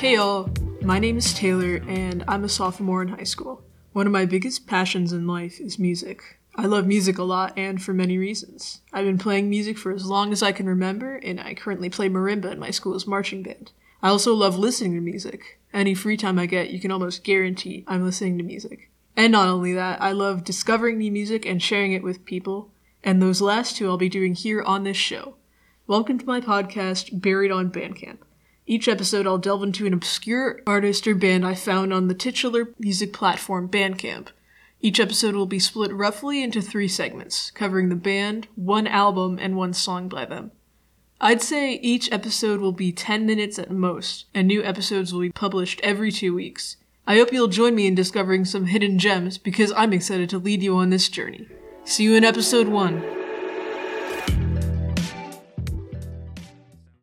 Hey y'all, my name is Taylor and I'm a sophomore in high school. One of my biggest passions in life is music. I love music a lot and for many reasons. I've been playing music for as long as I can remember and I currently play marimba in my school's marching band. I also love listening to music. Any free time I get, you can almost guarantee I'm listening to music. And not only that, I love discovering new music and sharing it with people, and those last two I'll be doing here on this show. Welcome to my podcast, Buried on Bandcamp. Each episode, I'll delve into an obscure artist or band I found on the titular music platform Bandcamp. Each episode will be split roughly into three segments, covering the band, one album, and one song by them. I'd say each episode will be 10 minutes at most, and new episodes will be published every two weeks. I hope you'll join me in discovering some hidden gems because I'm excited to lead you on this journey. See you in episode 1.